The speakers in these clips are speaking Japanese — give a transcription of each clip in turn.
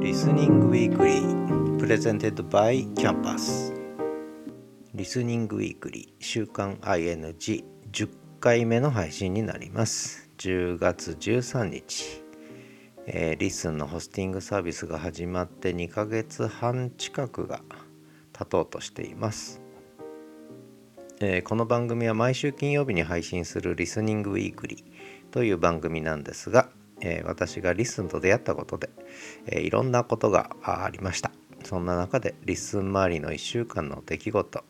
Listening Weekly presented by Campus Listening Weekly 週刊 ING10 回目の配信になります。10月13日、えー、 LISTEN のホスティングサービスが始まって2ヶ月半近くが経とうとしています。えー、この番組は毎週金曜日に配信する Listening Weekly という番組なんですが、えー、私が LISTEN と出会ったことで、えー、いろんなことがありました。そんな中で LISTEN 周りの1週間の出来事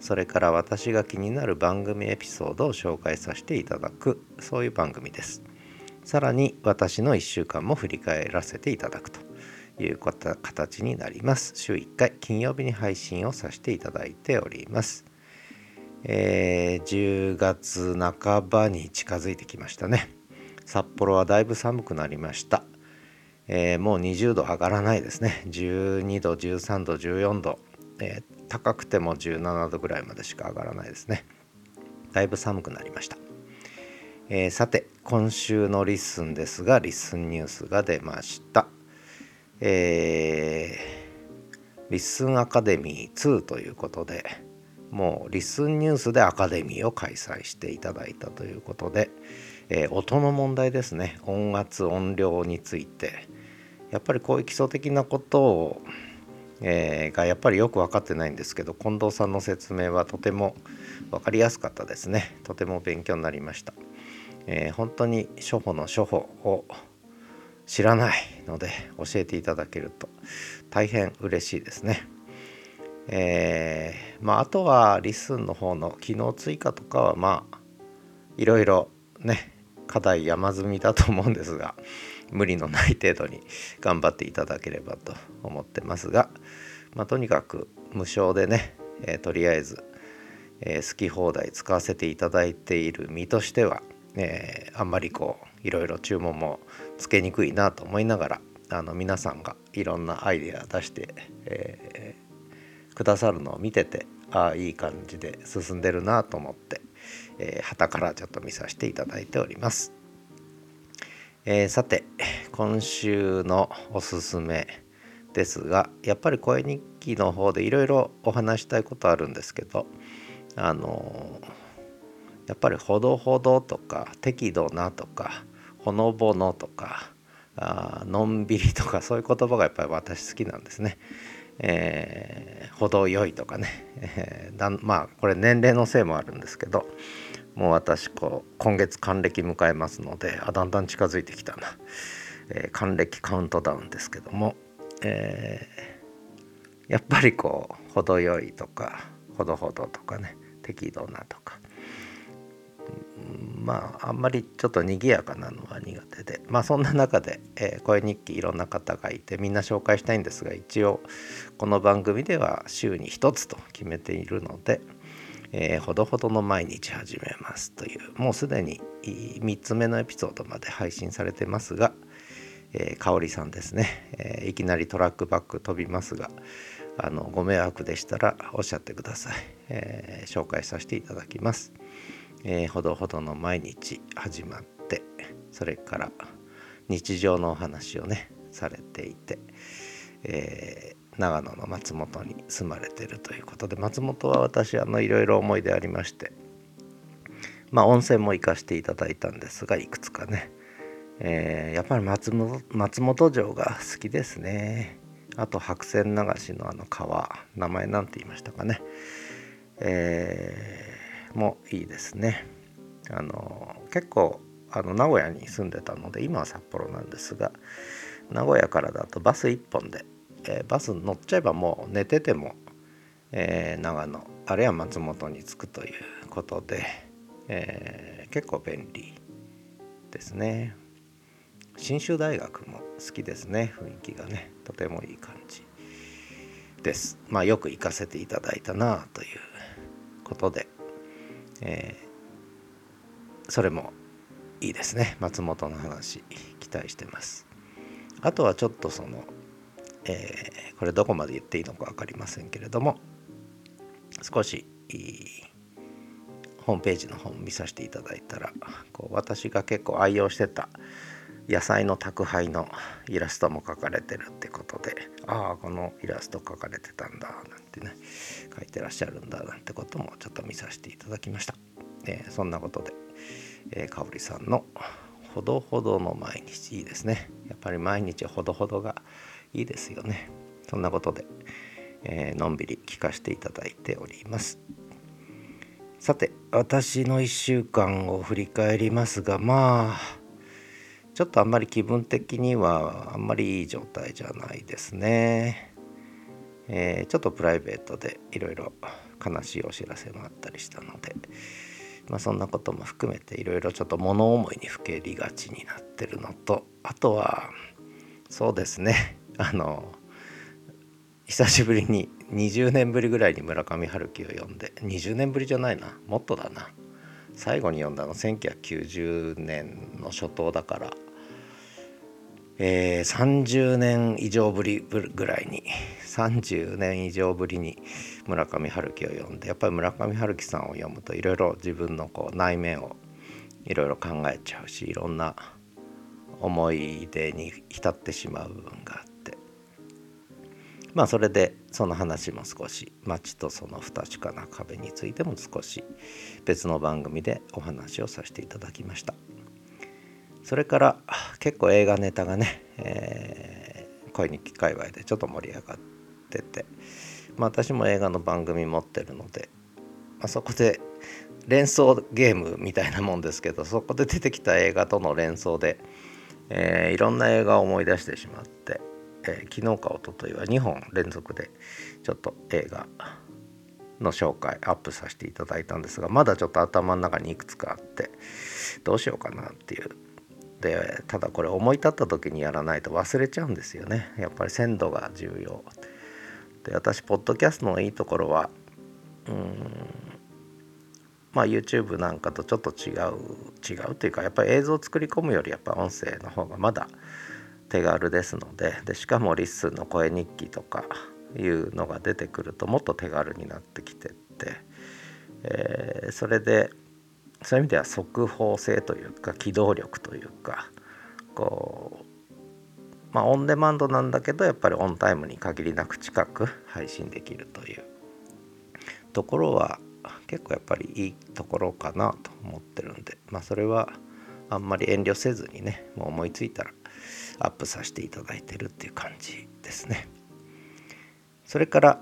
それから私が気になる番組エピソードを紹介させていただくそういう番組です。さらに私の1週間も振り返らせていただくという形になります。週1回金曜日に配信をさせていただいております。えー、10月半ばに近づいてきましたね。札幌はだいぶ寒くなりました、えー、もう20度上がらないですね。12度13度14度、えー、高くても17度ぐらいまでしか上がらないですね。だいぶ寒くなりました、えー、さて今週の LISTEN ですが LISTEN ニュースが出ました。えー、 LISTEN アカデミー2ということでもう LISTEN ニュースでアカデミーを開催していただいたということで、えー、音の問題ですね。音圧音量について。やっぱりこういう基礎的なことを、えー、がやっぱりよく分かってないんですけど近藤さんの説明はとても分かりやすかったですね。とても勉強になりました、えー、本当に初歩の初歩を知らないので教えていただけると大変嬉しいですね。えー、まあ、あとはリスンの方の機能追加とかはまあいろいろね課題山積みだと思うんですが 無理のない程度に頑張っていただければと思ってますが、まあ、とにかく無償でね、えー、とりあえず、えー、好き放題使わせていただいている身としては、えー、あんまりこういろいろ注文もつけにくいなと思いながらあの皆さんがいろんなアイデア出して、え、くださるのを見ててああいい感じで進んでるなと思って、えー、旗からちょっと見させていただいております、えー、さて今週のおすすめですがやっぱり声日記の方でいろいろお話したいことあるんですけどあのやっぱりほどほどとか適度なとかほのぼのとかあのんびりとかそういう言葉がやっぱり私好きなんですね。えー、程よいとかね、えー、だまあこれ年齢のせいもあるんですけどもう私こう今月還暦迎えますのであだんだん近づいてきたな、えー、還暦カウントダウンですけども、えー、やっぱりこう程よいとかほどほどとかね適度なとか。まああんまりちょっと賑やかなのは苦手で。まあそんな中で、えー、声日記いろんな方がいてみんな紹介したいんですが一応この番組では週に1つと決めているので、えー、ほどほどの毎日始めますというもうすでに3つ目のエピソードまで配信されてますが、えー、香里さんですね、えー、いきなりトラックバック飛びますがあのご迷惑でしたらおっしゃってください、え、紹介させていただきます。えー、ほどほどの毎日始まってそれから日常のお話をねされていて、えー、長野の松本に住まれてるということで松本は私あのいろいろ思い出ありましてまあ温泉も行かせていただいたんですがいくつかね、えー、やっぱり松本松本城が好きですね。あと白線流しのあの川名前なんて言いましたかね。えーもいいですね。あの結構あの名古屋に住んでたので今は札幌なんですが名古屋からだとバス1本で、えー、バス乗っちゃえばもう寝てても、えー、長野あるいは松本に着くということで、えー、結構便利ですね。信州大学も好きですね雰囲気がねとてもいい感じです。まあよく行かせていただいたなということでえー、それもいいですね。松本の話期待してます。あとはちょっとその、えー、これどこまで言っていいのか分かりませんけれども少しホームページの方見させていただいたらこう私が結構愛用してた野菜の宅配のイラストも描かれてるってことでああこのイラスト描かれてたんだなんてね書いてらっしゃるんだなんてこともちょっと見させていただきました、えー、そんなことで、えー、かおりさんの「ほどほどの毎日」いいですね。やっぱり毎日ほどほどがいいですよね。そんなことで、えー、のんびり聞かせていただいております。さて私の1週間を振り返りますがまあちょっとあんまり気分的にはあんまりいい状態じゃないですね。えー、ちょっとプライベートでいろいろ悲しいお知らせもあったりしたので、まあ、そんなことも含めていろいろちょっと物思いにふけりがちになってるのとあとはそうですね あの久しぶりに20年ぶりぐらいに村上春樹を読んで20年ぶりじゃないなもっとだな最後に読んだの1990年の初頭だから、えー、30年以上ぶりぐらいに30年以上ぶりに村上春樹を読んでやっぱり村上春樹さんを読むといろいろ自分のこう内面をいろいろ考えちゃうしいろんな思い出に浸ってしまう部分があって。まあそれでその話も少し街とその不確かな壁についても少し別の番組でお話をさせていただきました。それから結構映画ネタがね、えー、恋日記界隈でちょっと盛り上がってて、まあ、私も映画の番組持ってるので、まあ、そこで連想ゲームみたいなもんですけどそこで出てきた映画との連想で、えー、いろんな映画を思い出してしまってえー、昨日か一昨日は2本連続でちょっと映画の紹介アップさせていただいたんですがまだちょっと頭の中にいくつかあってどうしようかなっていうでただこれ思い立った時にやらないと忘れちゃうんですよね。やっぱり鮮度が重要。で私ポッドキャストのいいところはうんまあ YouTube なんかとちょっと違う違うっていうかやっぱり映像を作り込むよりやっぱ音声の方がまだ手軽ですのででしかも LISTEN の声日記とかいうのが出てくるともっと手軽になってきてって、えー、それでそういう意味では速報性というか機動力というかこうまあオンデマンドなんだけどやっぱりオンタイムに限りなく近く配信できるというところは結構やっぱりいいところかなと思ってるんでまあそれはあんまり遠慮せずにねもう思いついたらアップさせていただいてるっていう感じですね。それから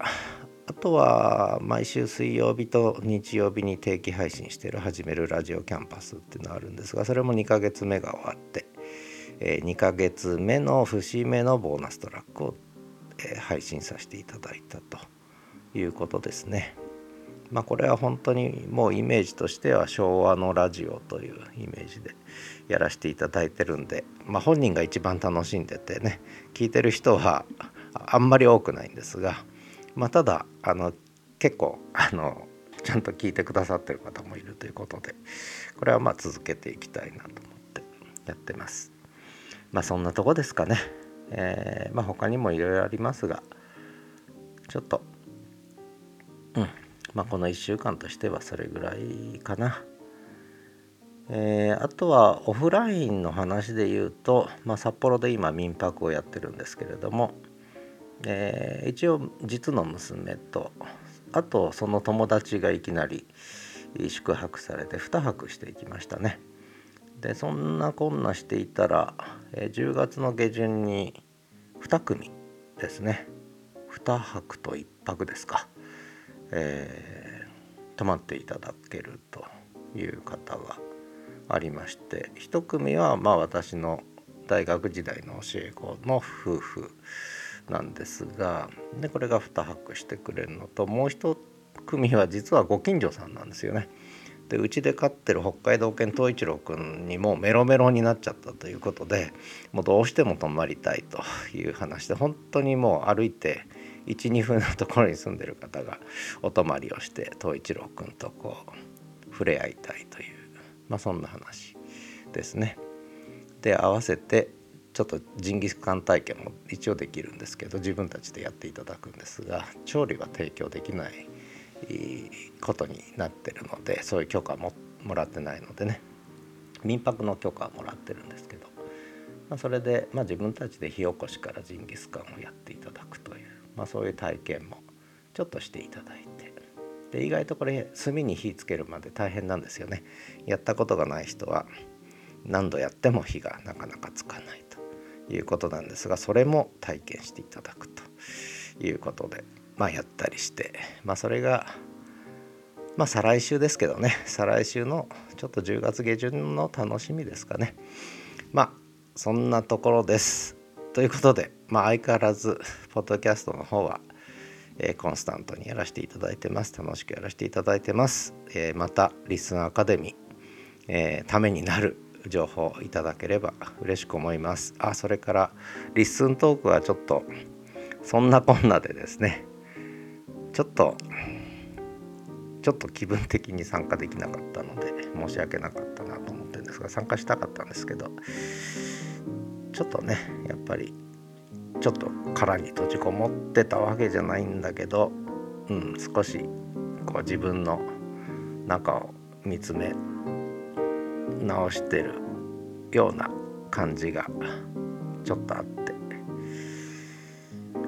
あとは毎週水曜日と日曜日に定期配信してる「始めるラジオキャンパス」っていうのがあるんですがそれも2ヶ月目が終わって、え2ヶ月目の節目のボーナストラックを、え配信させていただいたということですね。まあこれは本当にもうイメージとしては昭和のラジオというイメージでやらせていただいてるんで、まあ、本人が一番楽しんでてね聞いてる人はあんまり多くないんですが、まあ、ただあの結構あのちゃんと聞いてくださってる方もいるということでこれはまあ続けていきたいなと思ってやってます。まあそんなとこですかね。えー、まあ他にもいろいろありますがちょっとうんまあこの1週間としてはそれぐらいかな。えー、あとはオフラインの話で言うと、まあ、札幌で今民泊をやってるんですけれども、えー、一応実の娘とあとその友達がいきなり宿泊されて2泊していきましたね。でそんなこんなしていたら、えー、10月の下旬に2組ですね。2泊と1泊ですか、えー、泊まっていただけるという方がありまして一組はまあ私の大学時代の教え子の夫婦。なんですがでこれが2泊してくれるのともう一組は実はご近所さんなんですよね。でうちで飼ってる北海道犬東一郎くんにもメロメロになっちゃったということでもうどうしても泊まりたいという話で本当にもう歩いて12分のところに住んでる方がお泊まりをして東一郎くんとこう触れ合いたいというまあそんな話ですね。で合わせてちょっとジンギスカン体験も一応できるんですけど自分たちでやっていただくんですが調理は提供できないことになってるのでそういう許可ももらってないのでね。民泊の許可はもらってるんですけどまあ、それで、まあ、自分たちで火起こしからジンギスカンをやっていただくという、まあ、そういう体験もちょっとしていただいて。で意外とこれ炭に火つけるまで大変なんですよね。やったことがない人は何度やっても火がなかなかつかない。いうことなんですがそれも体験していただくということでまあやったりしてまあそれがまあ再来週ですけどね 再来週のちょっと10月下旬の楽しみですかね。まあそんなところです。ということでまあ相変わらずポッドキャストの方はえ、コンスタントにやらせていただいてます。楽しくやらせていただいてます、えー、またリスンアカデミー、えー、ためになる情報いただければ嬉しく思います。あそれからリッスントークはちょっとそんなこんなでですね。ちょっとちょっと気分的に参加できなかったので申し訳なかったなと思ってるんですが参加したかったんですけどちょっとねやっぱりちょっと殻に閉じこもってたわけじゃないんだけど、うん、少しこう自分の中を見つめ直してるような感じがちょっとあって。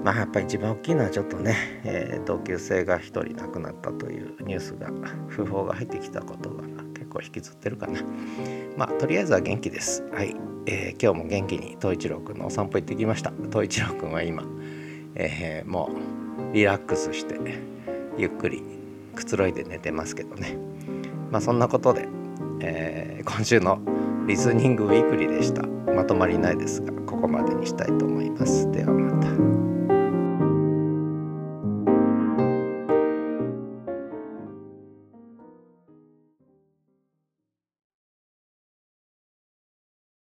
まあやっぱり一番大きいのはちょっとね、えー、同級生が1人亡くなったというニュースが訃報が入ってきたことが結構引きずってるかな。まあとりあえずは元気です。はい。えー、今日も元気に東一郎くんのお散歩行ってきました。東一郎くんは今、えー、もうリラックスしてゆっくりくつろいで寝てますけどね。まあそんなことで、えー、今週のリスニングウィークリーでしたまとまりないですがここまでにしたいと思いますではまた。